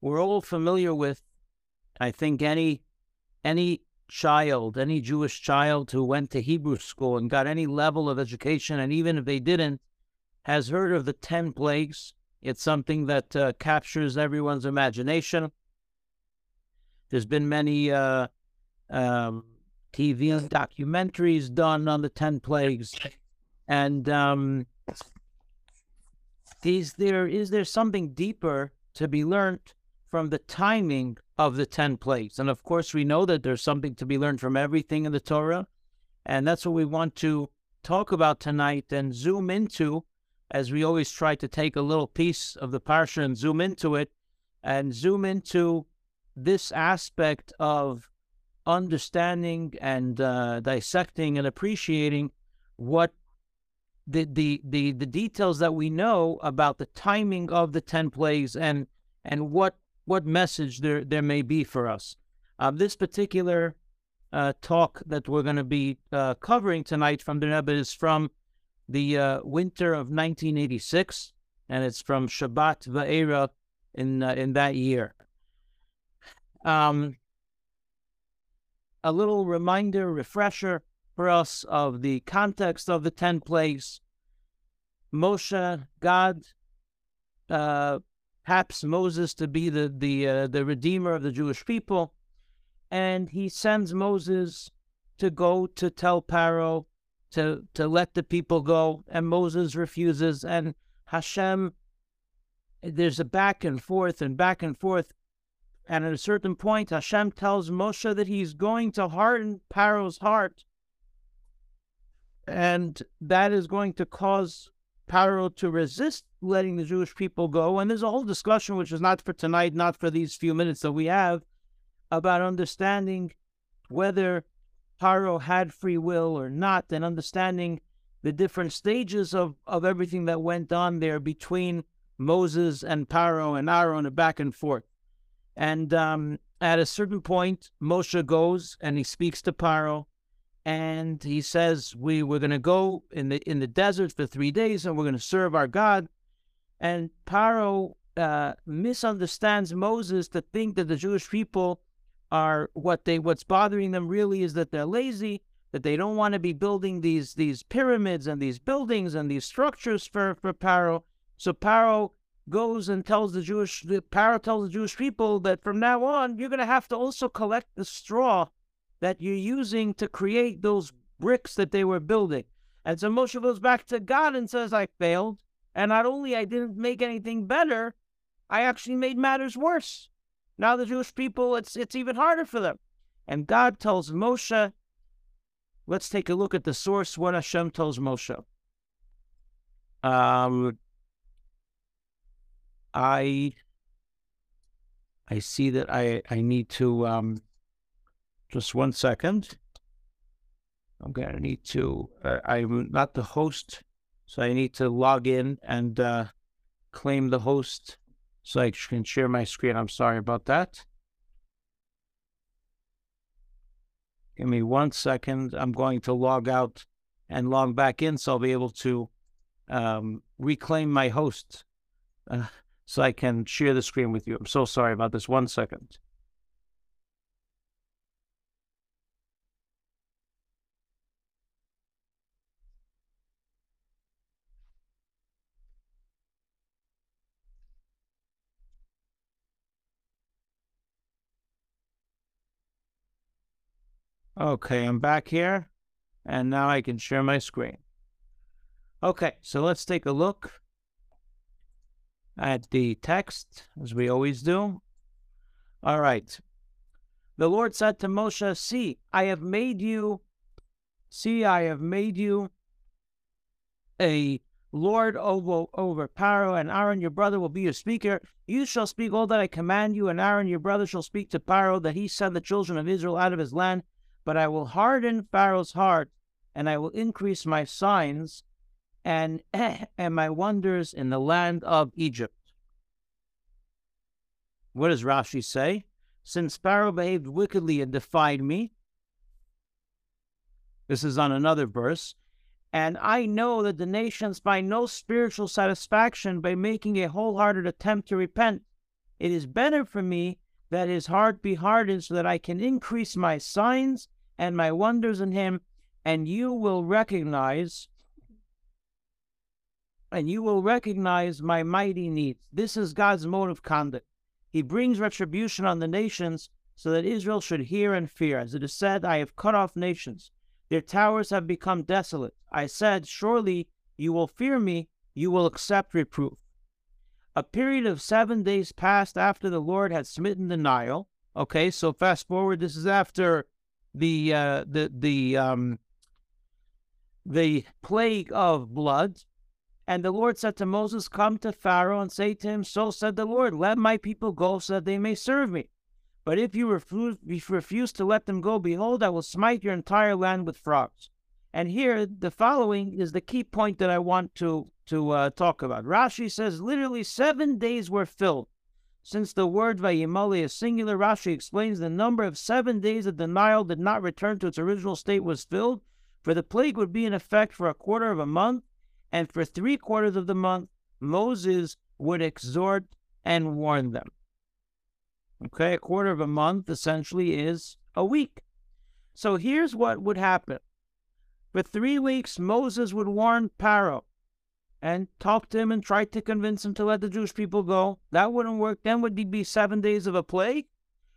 we're all familiar with. I think any any child, any Jewish child who went to Hebrew school and got any level of education, and even if they didn't, has heard of the 10 plagues. It's something that uh, captures everyone's imagination. There's been many uh, um, TV documentaries done on the 10 plagues. And um, is there is there something deeper to be learned from the timing of the 10 plagues? And of course, we know that there's something to be learned from everything in the Torah. And that's what we want to talk about tonight and zoom into as we always try to take a little piece of the parsha and zoom into it and zoom into this aspect of understanding and uh, dissecting and appreciating what the, the the the details that we know about the timing of the ten plagues and and what what message there there may be for us. Uh, this particular uh, talk that we're going to be uh, covering tonight from the Rebbe is from the uh, winter of 1986, and it's from Shabbat Va'era in uh, in that year. Um, a little reminder, refresher for us of the context of the ten plagues. Moshe, God, uh, taps Moses to be the the uh, the redeemer of the Jewish people, and he sends Moses to go to tell Pharaoh to to let the people go, and Moses refuses, and Hashem. There's a back and forth and back and forth, and at a certain point, Hashem tells Moshe that he's going to harden Pharaoh's heart, and that is going to cause Pharaoh to resist letting the Jewish people go. And there's a whole discussion, which is not for tonight, not for these few minutes that we have, about understanding whether Paro had free will or not, and understanding the different stages of, of everything that went on there between Moses and Paro and Aaron and back and forth. And um, at a certain point, Moshe goes and he speaks to Paro, and he says, "We we're going to go in the in the desert for three days, and we're going to serve our God." And Paro uh, misunderstands Moses to think that the Jewish people are what they what's bothering them really is that they're lazy, that they don't want to be building these these pyramids and these buildings and these structures for for Paro. So Paro goes and tells the Jewish Paro tells the Jewish people that from now on you're going to have to also collect the straw that you're using to create those bricks that they were building. And so Moshe goes back to God and says, I failed. And not only I didn't make anything better, I actually made matters worse. Now the Jewish people, it's it's even harder for them. And God tells Moshe, let's take a look at the source, what Hashem tells Moshe. Um, I I see that I, I need to um, just one second. I'm gonna need to. Uh, I'm not the host, so I need to log in and uh, claim the host so I can share my screen. I'm sorry about that. Give me one second. I'm going to log out and log back in so I'll be able to um, reclaim my host uh, so I can share the screen with you. I'm so sorry about this. One second. Okay, I'm back here, and now I can share my screen. Okay, so let's take a look at the text, as we always do. All right. The Lord said to Moshe, See, I have made you, see, I have made you a Lord over, over Pharaoh, and Aaron your brother will be your speaker. You shall speak all that I command you, and Aaron your brother shall speak to Pharaoh, that he send the children of Israel out of his land but I will harden Pharaoh's heart, and I will increase my signs and, and my wonders in the land of Egypt. What does Rashi say? Since Pharaoh behaved wickedly and defied me, this is on another verse, and I know that the nations find no spiritual satisfaction by making a wholehearted attempt to repent. It is better for me that his heart be hardened so that I can increase my signs and my wonders in him, and you will recognize and you will recognize my mighty needs. This is God's mode of conduct. He brings retribution on the nations so that Israel should hear and fear. As it is said, I have cut off nations. Their towers have become desolate. I said, Surely you will fear me, you will accept reproof. A period of seven days passed after the Lord had smitten the Nile. Okay, so fast forward. This is after the uh, the the um, the plague of blood. And the Lord said to Moses, Come to Pharaoh and say to him, So said the Lord, Let my people go so that they may serve me. But if you refuse, if you refuse to let them go, behold, I will smite your entire land with frogs. And here, the following is the key point that I want to, to uh, talk about. Rashi says literally seven days were filled. Since the word Vayimali is singular, Rashi explains the number of seven days that the Nile did not return to its original state was filled, for the plague would be in effect for a quarter of a month, and for three quarters of the month, Moses would exhort and warn them. Okay, a quarter of a month essentially is a week. So here's what would happen. For three weeks, Moses would warn Pharaoh and talk to him and try to convince him to let the Jewish people go. That wouldn't work. Then would be seven days of a plague,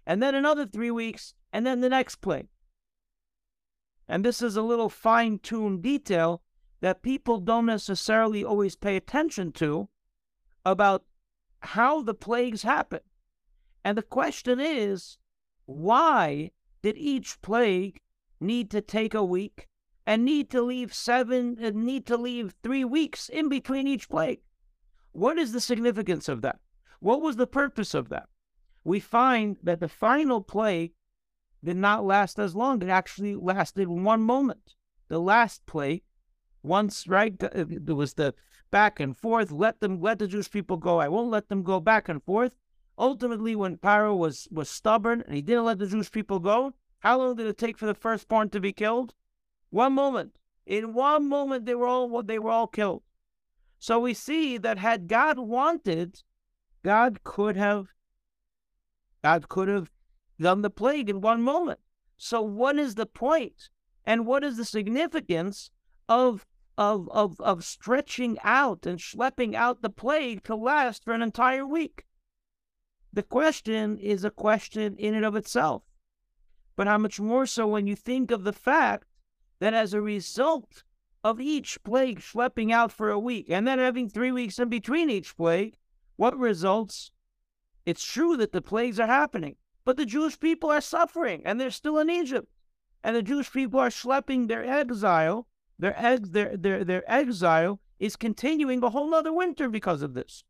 and then another three weeks, and then the next plague. And this is a little fine tuned detail that people don't necessarily always pay attention to about how the plagues happen. And the question is, why did each plague need to take a week and need to leave seven and uh, need to leave three weeks in between each plague? What is the significance of that? What was the purpose of that? We find that the final plague did not last as long. It actually lasted one moment. The last plague once, right? There was the back and forth. Let them, let the Jewish people go. I won't let them go back and forth. Ultimately, when Pharaoh was was stubborn and he didn't let the Jewish people go, how long did it take for the firstborn to be killed? One moment. In one moment, they were all they were all killed. So we see that had God wanted, God could have God could have done the plague in one moment. So what is the point? And what is the significance of of, of, of stretching out and schlepping out the plague to last for an entire week? The question is a question in and of itself. But how much more so when you think of the fact that as a result of each plague schlepping out for a week and then having three weeks in between each plague, what results? It's true that the plagues are happening, but the Jewish people are suffering and they're still in Egypt. And the Jewish people are schlepping their exile their, ex- their, their, their exile is continuing a whole other winter because of this.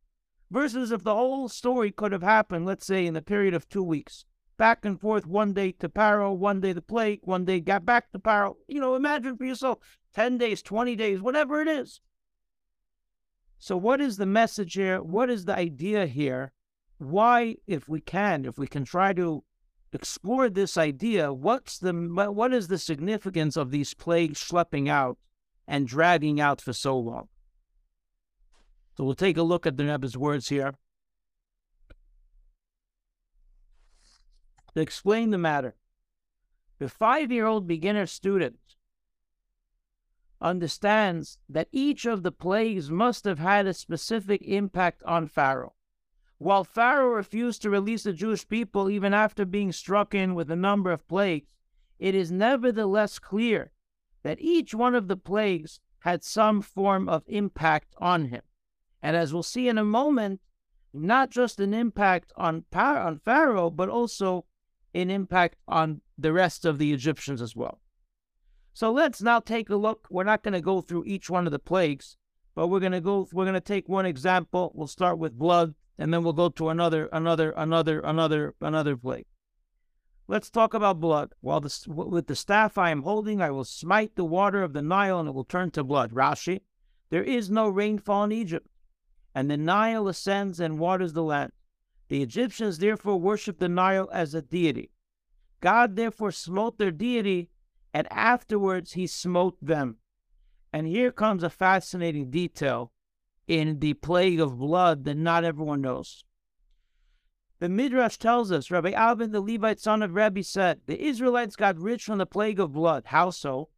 Versus if the whole story could have happened, let's say, in the period of two weeks. Back and forth, one day to Paro, one day the plague, one day got back to Paro. You know, imagine for yourself 10 days, 20 days, whatever it is. So, what is the message here? What is the idea here? Why, if we can, if we can try to explore this idea. What's the what is the significance of these plagues schlepping out and dragging out for so long? So we'll take a look at the Rebbe's words here. To explain the matter, the five-year-old beginner student understands that each of the plagues must have had a specific impact on Pharaoh. While Pharaoh refused to release the Jewish people even after being struck in with a number of plagues, it is nevertheless clear that each one of the plagues had some form of impact on him. And as we'll see in a moment, not just an impact on, on Pharaoh, but also an impact on the rest of the Egyptians as well. So let's now take a look. We're not going to go through each one of the plagues, but we're going to go, we're going to take one example. We'll start with blood and then we'll go to another, another, another, another, another plague. Let's talk about blood. While the, with the staff I am holding, I will smite the water of the Nile, and it will turn to blood. Rashi, there is no rainfall in Egypt, and the Nile ascends and waters the land. The Egyptians therefore worshipped the Nile as a deity. God therefore smote their deity, and afterwards he smote them. And here comes a fascinating detail in the plague of blood that not everyone knows. The Midrash tells us, Rabbi Avin, the Levite son of Rabbi, said, The Israelites got rich from the plague of blood. How so?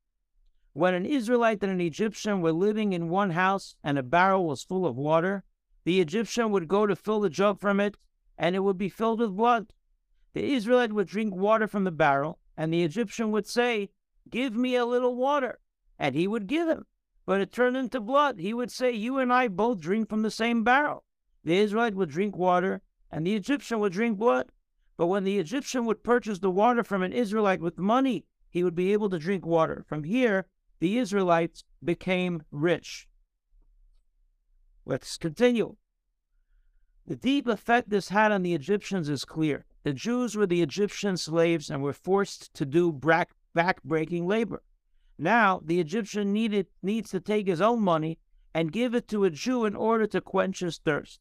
When an Israelite and an Egyptian were living in one house and a barrel was full of water, the Egyptian would go to fill the jug from it, and it would be filled with blood. The Israelite would drink water from the barrel, and the Egyptian would say, Give me a little water. And he would give him. But it turned into blood. He would say, You and I both drink from the same barrel. The Israelite would drink water, and the Egyptian would drink blood. But when the Egyptian would purchase the water from an Israelite with money, he would be able to drink water. From here, the Israelites became rich. Let's continue. The deep effect this had on the Egyptians is clear. The Jews were the Egyptian slaves and were forced to do back-breaking labor. Now, the Egyptian needed, needs to take his own money and give it to a Jew in order to quench his thirst.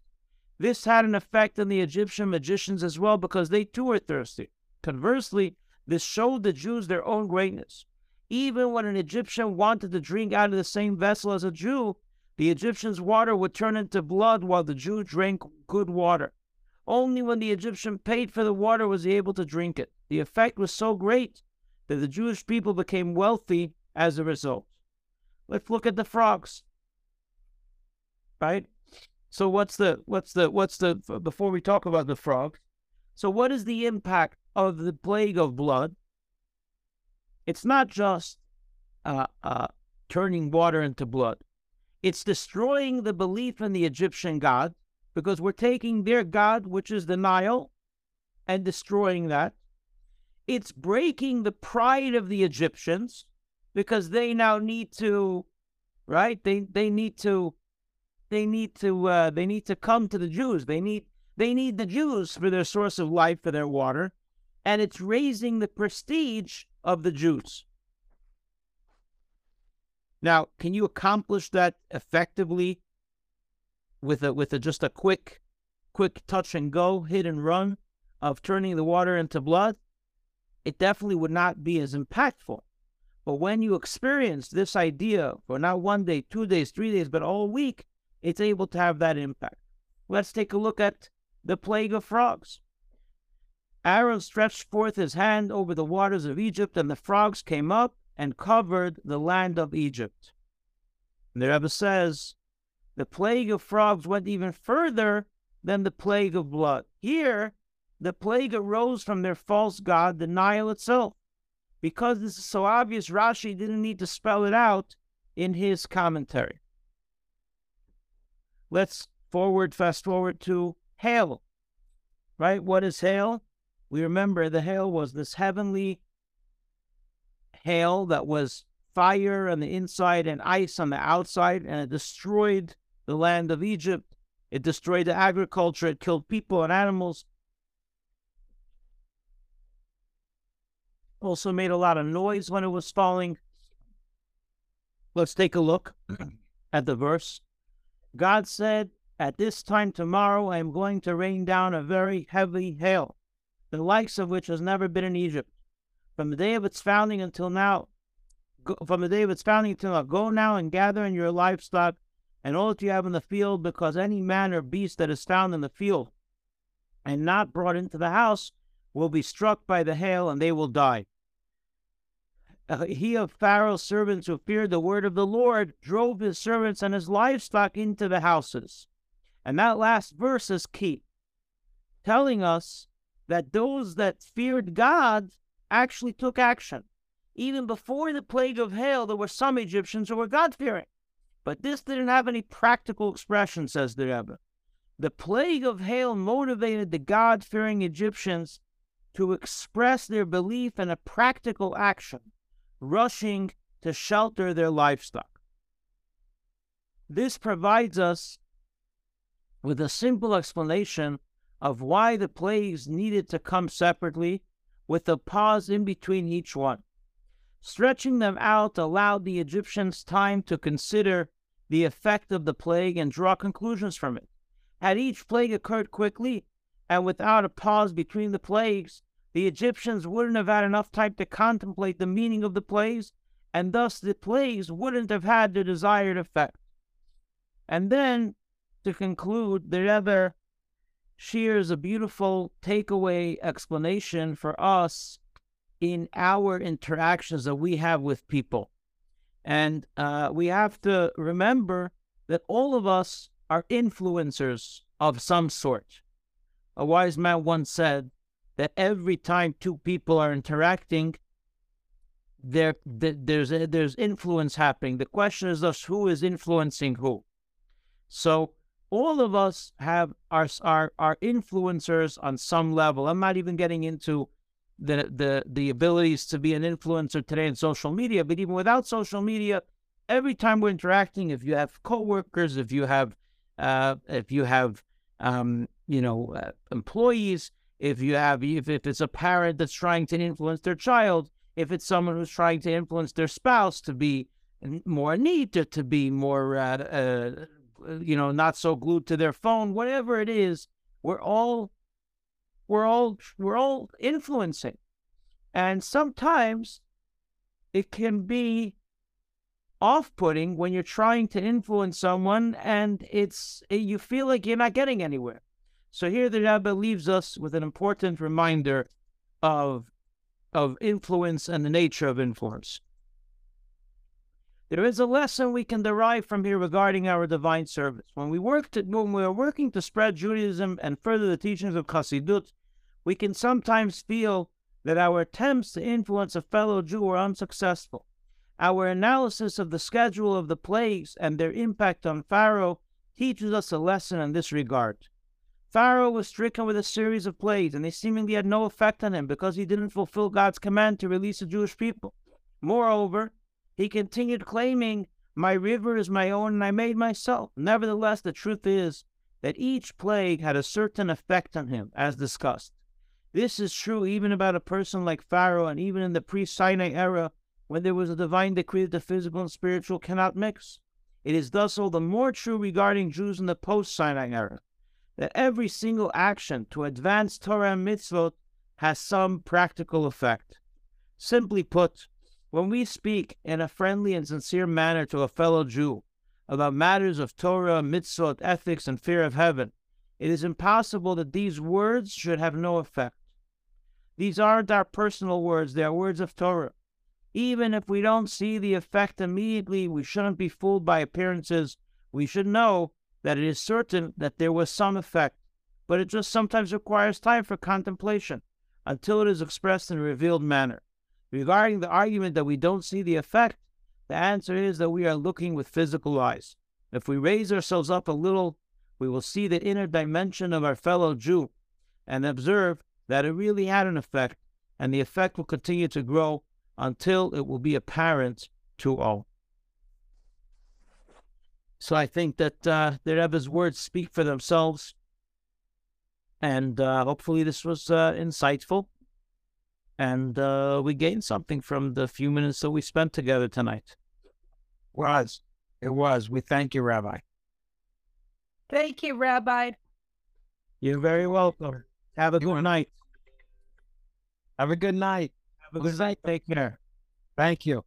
This had an effect on the Egyptian magicians as well because they too were thirsty. Conversely, this showed the Jews their own greatness. Even when an Egyptian wanted to drink out of the same vessel as a Jew, the Egyptian's water would turn into blood while the Jew drank good water. Only when the Egyptian paid for the water was he able to drink it. The effect was so great that the Jewish people became wealthy as a result. Let's look at the frogs. Right? So what's the what's the what's the before we talk about the frogs? So what is the impact of the plague of blood? It's not just uh, uh, turning water into blood. It's destroying the belief in the Egyptian god because we're taking their god, which is the Nile, and destroying that. It's breaking the pride of the Egyptians because they now need to, right? They they need to, they need to, uh, they need to come to the Jews. They need they need the Jews for their source of life for their water, and it's raising the prestige of the Jews. Now, can you accomplish that effectively with a with a just a quick quick touch and go, hit and run of turning the water into blood? It definitely would not be as impactful. But when you experience this idea for not one day, two days, three days, but all week, it's able to have that impact. Let's take a look at the plague of frogs. Aaron stretched forth his hand over the waters of Egypt, and the frogs came up and covered the land of Egypt. And the Rebbe says, the plague of frogs went even further than the plague of blood. Here, the plague arose from their false god, the Nile itself. Because this is so obvious, Rashi didn't need to spell it out in his commentary. Let's forward, fast forward to hail. Right? What is hail? We remember the hail was this heavenly hail that was fire on the inside and ice on the outside, and it destroyed the land of Egypt. It destroyed the agriculture. It killed people and animals. Also made a lot of noise when it was falling. Let's take a look at the verse. God said, At this time tomorrow I am going to rain down a very heavy hail, the likes of which has never been in Egypt from the day of its founding until now, go, from the day of its founding until now, go now and gather in your livestock and all that you have in the field, because any man or beast that is found in the field and not brought into the house will be struck by the hail, and they will die. Uh, he of Pharaoh's servants who feared the word of the Lord drove his servants and his livestock into the houses. And that last verse is key, telling us that those that feared God actually took action. Even before the plague of hail, there were some Egyptians who were God fearing. But this didn't have any practical expression, says the Rebbe. The plague of hail motivated the God fearing Egyptians to express their belief in a practical action, rushing to shelter their livestock. This provides us with a simple explanation of why the plagues needed to come separately with a pause in between each one. Stretching them out allowed the Egyptians time to consider the effect of the plague and draw conclusions from it. Had each plague occurred quickly and without a pause between the plagues, the Egyptians wouldn't have had enough time to contemplate the meaning of the plagues, and thus the plagues wouldn't have had the desired effect. And then, to conclude, the Rebbe shares a beautiful takeaway explanation for us in our interactions that we have with people. And uh, we have to remember that all of us are influencers of some sort. A wise man once said that every time two people are interacting, there, there's there's influence happening. The question is thus who is influencing who. So all of us have our our our influencers on some level. I'm not even getting into the the the abilities to be an influencer today in social media, but even without social media, every time we're interacting, if you have coworkers, if you have uh, if you have um, you know uh, employees, if you have if, if it's a parent that's trying to influence their child, if it's someone who's trying to influence their spouse to be more neat, to, to be more, uh, uh, Uh, you know, not so glued to their phone, whatever it is, we're all, we're all, we're all influencing, and sometimes it can be off-putting when you're trying to influence someone and it's eh, you feel like you're not getting anywhere. So here the Rebbe leaves us with an important reminder of of influence and the nature of influence. There is a lesson we can derive from here regarding our divine service. When we work to, when we are working to spread Judaism and further the teachings of Chassidut, we can sometimes feel that our attempts to influence a fellow Jew are unsuccessful. Our analysis of the schedule of the plagues and their impact on Pharaoh teaches us a lesson in this regard. Pharaoh was stricken with a series of plagues, and they seemingly had no effect on him because he didn't fulfill God's command to release the Jewish people. Moreover, he continued claiming, My river is my own and I made myself. Nevertheless, the truth is that each plague had a certain effect on him, as discussed. This is true even about a person like Pharaoh, and even in the pre Sinai era, when there was a divine decree that the physical and spiritual cannot mix. It is thus all the more true regarding Jews in the post Sinai era that every single action to advance Torah and mitzvot has some practical effect. Simply put, when we speak in a friendly and sincere manner to a fellow Jew about matters of Torah, mitzvot, ethics, and fear of heaven, it is impossible that these words should have no effect. These aren't our personal words, they are words of Torah. Even if we don't see the effect immediately, we shouldn't be fooled by appearances. We should know that it is certain that there was some effect, but it just sometimes requires time for contemplation until it is expressed in a revealed manner. Regarding the argument that we don't see the effect, the answer is that we are looking with physical eyes. If we raise ourselves up a little, we will see the inner dimension of our fellow Jew and observe that it really had an effect, and the effect will continue to grow until it will be apparent to all. So I think that uh, the Rebbe's words speak for themselves. And uh, hopefully this was uh, insightful. And uh, we gained something from the few minutes that we spent together tonight. Was. It was. We thank you, Rabbi. Thank you, Rabbi. You're very welcome. Have a good night. Have a good night. Have a good night. Take care. Thank you.